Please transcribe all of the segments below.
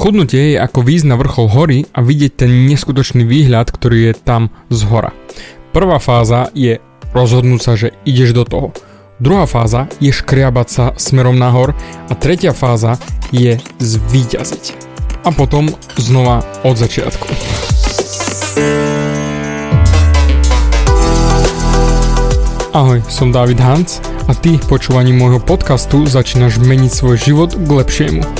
Chudnutie je ako výjsť na vrchol hory a vidieť ten neskutočný výhľad, ktorý je tam z hora. Prvá fáza je rozhodnúť sa, že ideš do toho. Druhá fáza je škriabať sa smerom nahor a tretia fáza je zvíťaziť. A potom znova od začiatku. Ahoj, som David Hans a ty počúvaním môjho podcastu začínaš meniť svoj život k lepšiemu.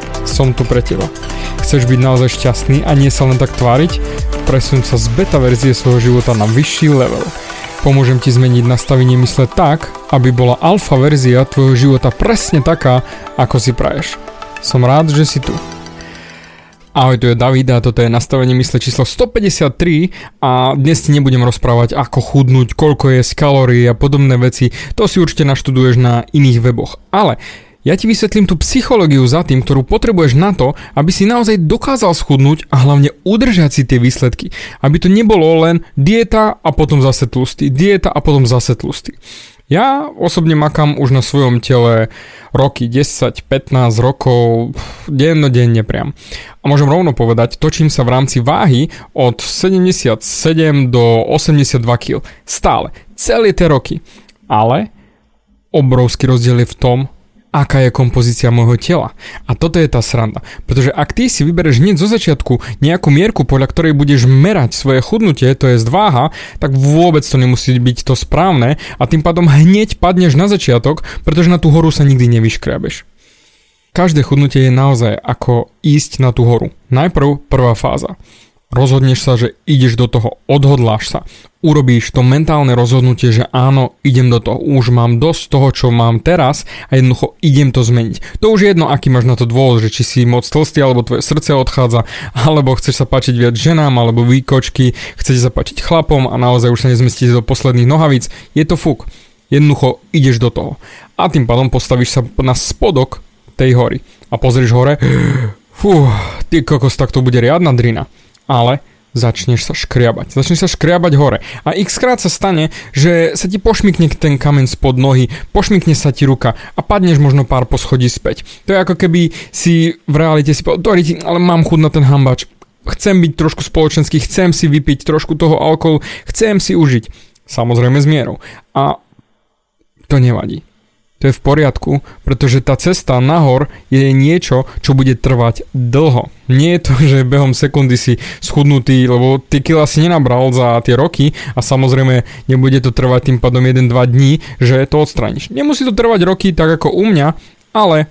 som tu pre teba. Chceš byť naozaj šťastný a nie sa len tak tváriť? Presun sa z beta verzie svojho života na vyšší level. Pomôžem ti zmeniť nastavenie mysle tak, aby bola alfa verzia tvojho života presne taká, ako si praješ. Som rád, že si tu. Ahoj, tu je David a toto je nastavenie mysle číslo 153 a dnes ti nebudem rozprávať ako chudnúť, koľko je z kalórií a podobné veci, to si určite naštuduješ na iných weboch. Ale ja ti vysvetlím tú psychológiu za tým, ktorú potrebuješ na to, aby si naozaj dokázal schudnúť a hlavne udržať si tie výsledky. Aby to nebolo len dieta a potom zase tlustý, dieta a potom zase tlustý. Ja osobne makám už na svojom tele roky, 10, 15 rokov, dennodenne priam. A môžem rovno povedať, točím sa v rámci váhy od 77 do 82 kg. Stále. Celé tie roky. Ale obrovský rozdiel je v tom, aká je kompozícia môjho tela. A toto je tá sranda. Pretože ak ty si vybereš hneď zo začiatku nejakú mierku, podľa ktorej budeš merať svoje chudnutie, to je váha, tak vôbec to nemusí byť to správne a tým pádom hneď padneš na začiatok, pretože na tú horu sa nikdy nevyškriabeš. Každé chudnutie je naozaj ako ísť na tú horu. Najprv prvá fáza. Rozhodneš sa, že ideš do toho, odhodláš sa, urobíš to mentálne rozhodnutie, že áno, idem do toho, už mám dosť toho, čo mám teraz a jednoducho idem to zmeniť. To už je jedno, aký máš na to dôvod, že či si moc tlstý, alebo tvoje srdce odchádza, alebo chceš sa páčiť viac ženám, alebo výkočky, chceš sa páčiť chlapom a naozaj už sa nezmestíte do posledných nohavíc, je to fuk. Jednoducho ideš do toho. A tým pádom postavíš sa na spodok tej hory a pozrieš hore, fú, ty kokos, tak to bude riadna drina ale začneš sa škriabať. Začneš sa škriabať hore. A x krát sa stane, že sa ti pošmikne ten kameň spod nohy, pošmikne sa ti ruka a padneš možno pár poschodí späť. To je ako keby si v realite si povedal, ale mám chud na ten hambač. Chcem byť trošku spoločenský, chcem si vypiť trošku toho alkoholu, chcem si užiť. Samozrejme s mierou. A to nevadí to je v poriadku, pretože tá cesta nahor je niečo, čo bude trvať dlho. Nie je to, že behom sekundy si schudnutý, lebo ty kila si nenabral za tie roky a samozrejme nebude to trvať tým pádom 1-2 dní, že to odstrániš. Nemusí to trvať roky tak ako u mňa, ale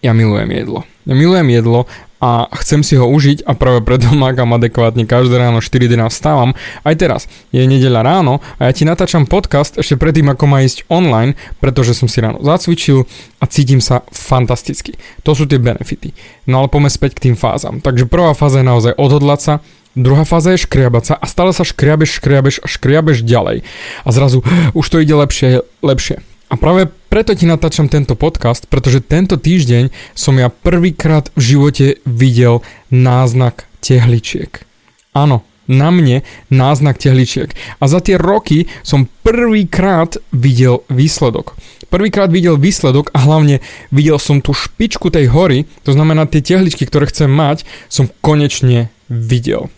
ja milujem jedlo. Ja milujem jedlo a chcem si ho užiť a práve preto mákam adekvátne každé ráno 4 dní vstávam. Aj teraz je nedeľa ráno a ja ti natáčam podcast ešte predtým ako má ísť online, pretože som si ráno zacvičil a cítim sa fantasticky. To sú tie benefity. No ale poďme späť k tým fázam. Takže prvá fáza je naozaj odhodlať sa, Druhá fáza je škriabať sa a stále sa škriabeš, škriabeš a škriabeš ďalej. A zrazu už to ide lepšie, lepšie. A práve preto ti natáčam tento podcast, pretože tento týždeň som ja prvýkrát v živote videl náznak tehličiek. Áno, na mne náznak tehličiek. A za tie roky som prvýkrát videl výsledok. Prvýkrát videl výsledok a hlavne videl som tú špičku tej hory, to znamená tie tehličky, ktoré chcem mať, som konečne videl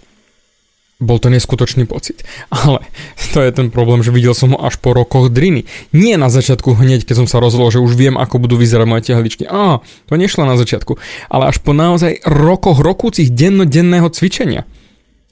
bol to neskutočný pocit. Ale to je ten problém, že videl som ho až po rokoch driny. Nie na začiatku hneď, keď som sa rozhodol, že už viem, ako budú vyzerať moje tehličky. Á, to nešlo na začiatku. Ale až po naozaj rokoch, rokúcich dennodenného cvičenia.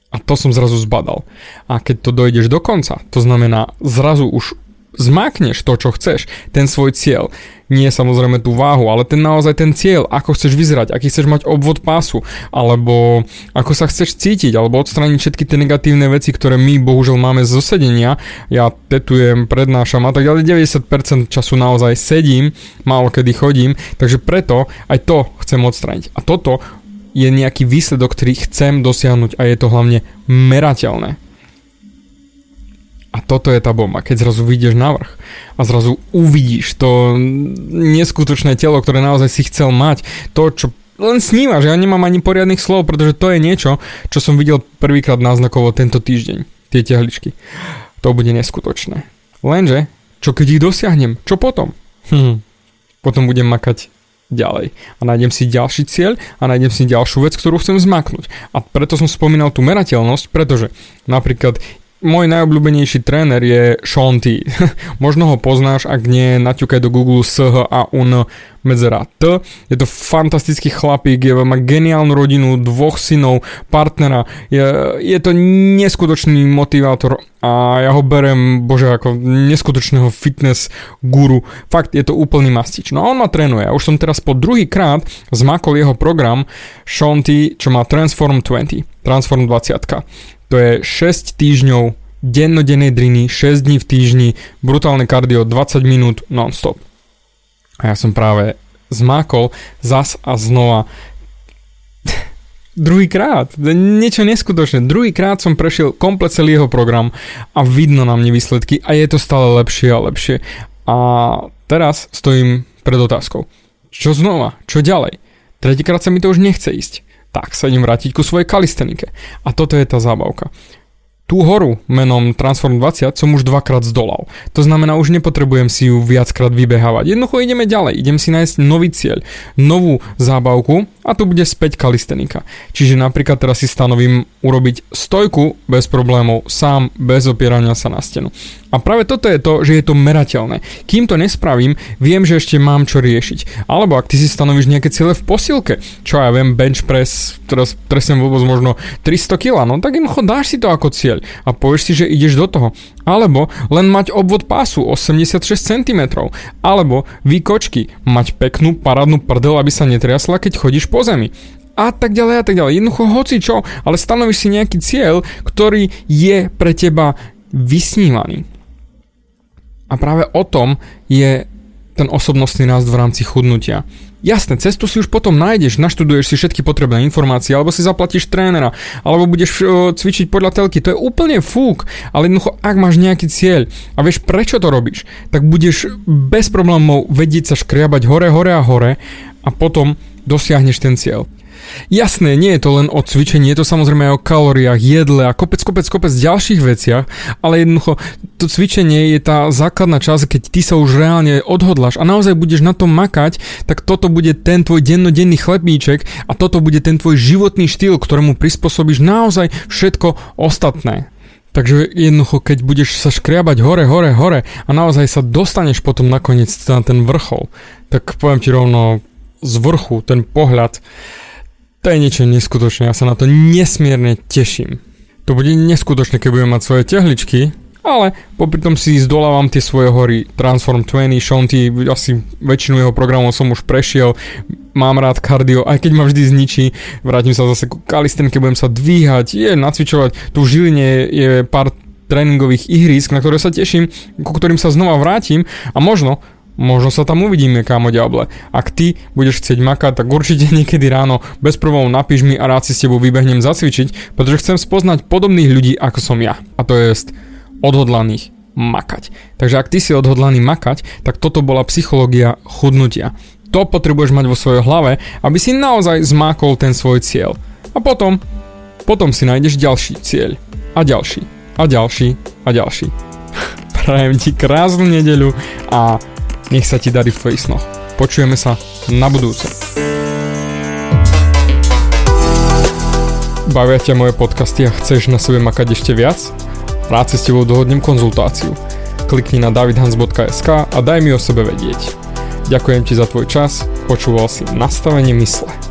A to som zrazu zbadal. A keď to dojdeš do konca, to znamená zrazu už zmákneš to, čo chceš, ten svoj cieľ, nie samozrejme tú váhu, ale ten naozaj ten cieľ, ako chceš vyzerať, aký chceš mať obvod pásu, alebo ako sa chceš cítiť, alebo odstrániť všetky tie negatívne veci, ktoré my bohužiaľ máme zo sedenia. Ja tetujem, prednášam a tak ďalej, 90% času naozaj sedím, málo kedy chodím, takže preto aj to chcem odstrániť. A toto je nejaký výsledok, ktorý chcem dosiahnuť a je to hlavne merateľné. A toto je tá bomba, keď zrazu vyjdeš na vrch a zrazu uvidíš to neskutočné telo, ktoré naozaj si chcel mať, to, čo len snímaš, ja nemám ani poriadnych slov, pretože to je niečo, čo som videl prvýkrát náznakovo tento týždeň, tie tehličky. To bude neskutočné. Lenže, čo keď ich dosiahnem? Čo potom? Hm. Potom budem makať ďalej. A nájdem si ďalší cieľ a nájdem si ďalšiu vec, ktorú chcem zmaknúť. A preto som spomínal tú merateľnosť, pretože napríklad môj najobľúbenejší tréner je Sean T. Možno ho poznáš, ak nie, naťukaj do Google SH a UN medzera T. Je to fantastický chlapík, je, má geniálnu rodinu, dvoch synov, partnera. Je, je to neskutočný motivátor a ja ho berem, bože, ako neskutočného fitness guru. Fakt, je to úplný mastič. No a on ma trénuje. Už som teraz po druhý krát zmakol jeho program Sean T, čo má Transform 20. Transform 20 to je 6 týždňov dennodennej driny, 6 dní v týždni, brutálne kardio, 20 minút non-stop. A ja som práve zmákol zas a znova druhýkrát, niečo neskutočné. Druhýkrát som prešiel komplet celý jeho program a vidno na mne výsledky a je to stále lepšie a lepšie. A teraz stojím pred otázkou. Čo znova? Čo ďalej? Tretíkrát sa mi to už nechce ísť tak sa idem vrátiť ku svojej kalistenike. A toto je tá zábavka. Tú horu menom Transform 20 som už dvakrát zdolal. To znamená, už nepotrebujem si ju viackrát vybehávať. Jednoducho ideme ďalej, idem si nájsť nový cieľ, novú zábavku a tu bude späť kalistenika. Čiže napríklad teraz si stanovím urobiť stojku bez problémov, sám, bez opierania sa na stenu. A práve toto je to, že je to merateľné. Kým to nespravím, viem, že ešte mám čo riešiť. Alebo ak ty si stanovíš nejaké ciele v posilke, čo ja viem, bench press, teraz presne vôbec možno 300 kg, no tak jednoducho dáš si to ako cieľ a povieš si, že ideš do toho. Alebo len mať obvod pásu 86 cm. Alebo výkočky, mať peknú parádnu prdel, aby sa netriasla, keď chodíš po zemi a tak ďalej a tak ďalej. Jednoducho hoci čo, ale stanovíš si nejaký cieľ, ktorý je pre teba vysnívaný. A práve o tom je ten osobnostný nást v rámci chudnutia. Jasné, cestu si už potom nájdeš, naštuduješ si všetky potrebné informácie, alebo si zaplatíš trénera, alebo budeš uh, cvičiť podľa telky, to je úplne fúk, ale jednoducho, ak máš nejaký cieľ a vieš prečo to robíš, tak budeš bez problémov vedieť sa škriabať hore, hore a hore a potom dosiahneš ten cieľ. Jasné, nie je to len o cvičení, je to samozrejme aj o kalóriách, jedle a kopec, kopec, kopec ďalších veciach, ale jednoducho to cvičenie je tá základná časť, keď ty sa už reálne odhodláš a naozaj budeš na tom makať, tak toto bude ten tvoj dennodenný chlebíček a toto bude ten tvoj životný štýl, ktorému prispôsobíš naozaj všetko ostatné. Takže jednoducho, keď budeš sa škriabať hore, hore, hore a naozaj sa dostaneš potom nakoniec na ten vrchol, tak poviem ti rovno z vrchu, ten pohľad, to je niečo neskutočné, ja sa na to nesmierne teším. To bude neskutočné, keď budem mať svoje tehličky, ale popri tom si zdolávam tie svoje hory. Transform 20, Shanty, asi väčšinu jeho programov som už prešiel, mám rád kardio, aj keď ma vždy zničí, vrátim sa zase ku kalistenke, budem sa dvíhať, je nacvičovať, tu v Žiline je pár tréningových ihrisk, na ktoré sa teším, ku ktorým sa znova vrátim. A možno Možno sa tam uvidíme, kámo diable. Ak ty budeš chcieť makať, tak určite niekedy ráno bez prvou napíš mi a rád si s tebou vybehnem zacvičiť, pretože chcem spoznať podobných ľudí ako som ja. A to je odhodlaných makať. Takže ak ty si odhodlaný makať, tak toto bola psychológia chudnutia. To potrebuješ mať vo svojej hlave, aby si naozaj zmákol ten svoj cieľ. A potom, potom si nájdeš ďalší cieľ. A ďalší. A ďalší. A ďalší. Prajem ti krásnu nedeľu a nech sa ti darí v tvojich snoch. Počujeme sa na budúce. Bavia ťa moje podcasty a chceš na sebe makať ešte viac? Rád si s tebou dohodnem konzultáciu. Klikni na davidhans.sk a daj mi o sebe vedieť. Ďakujem ti za tvoj čas, počúval si nastavenie mysle.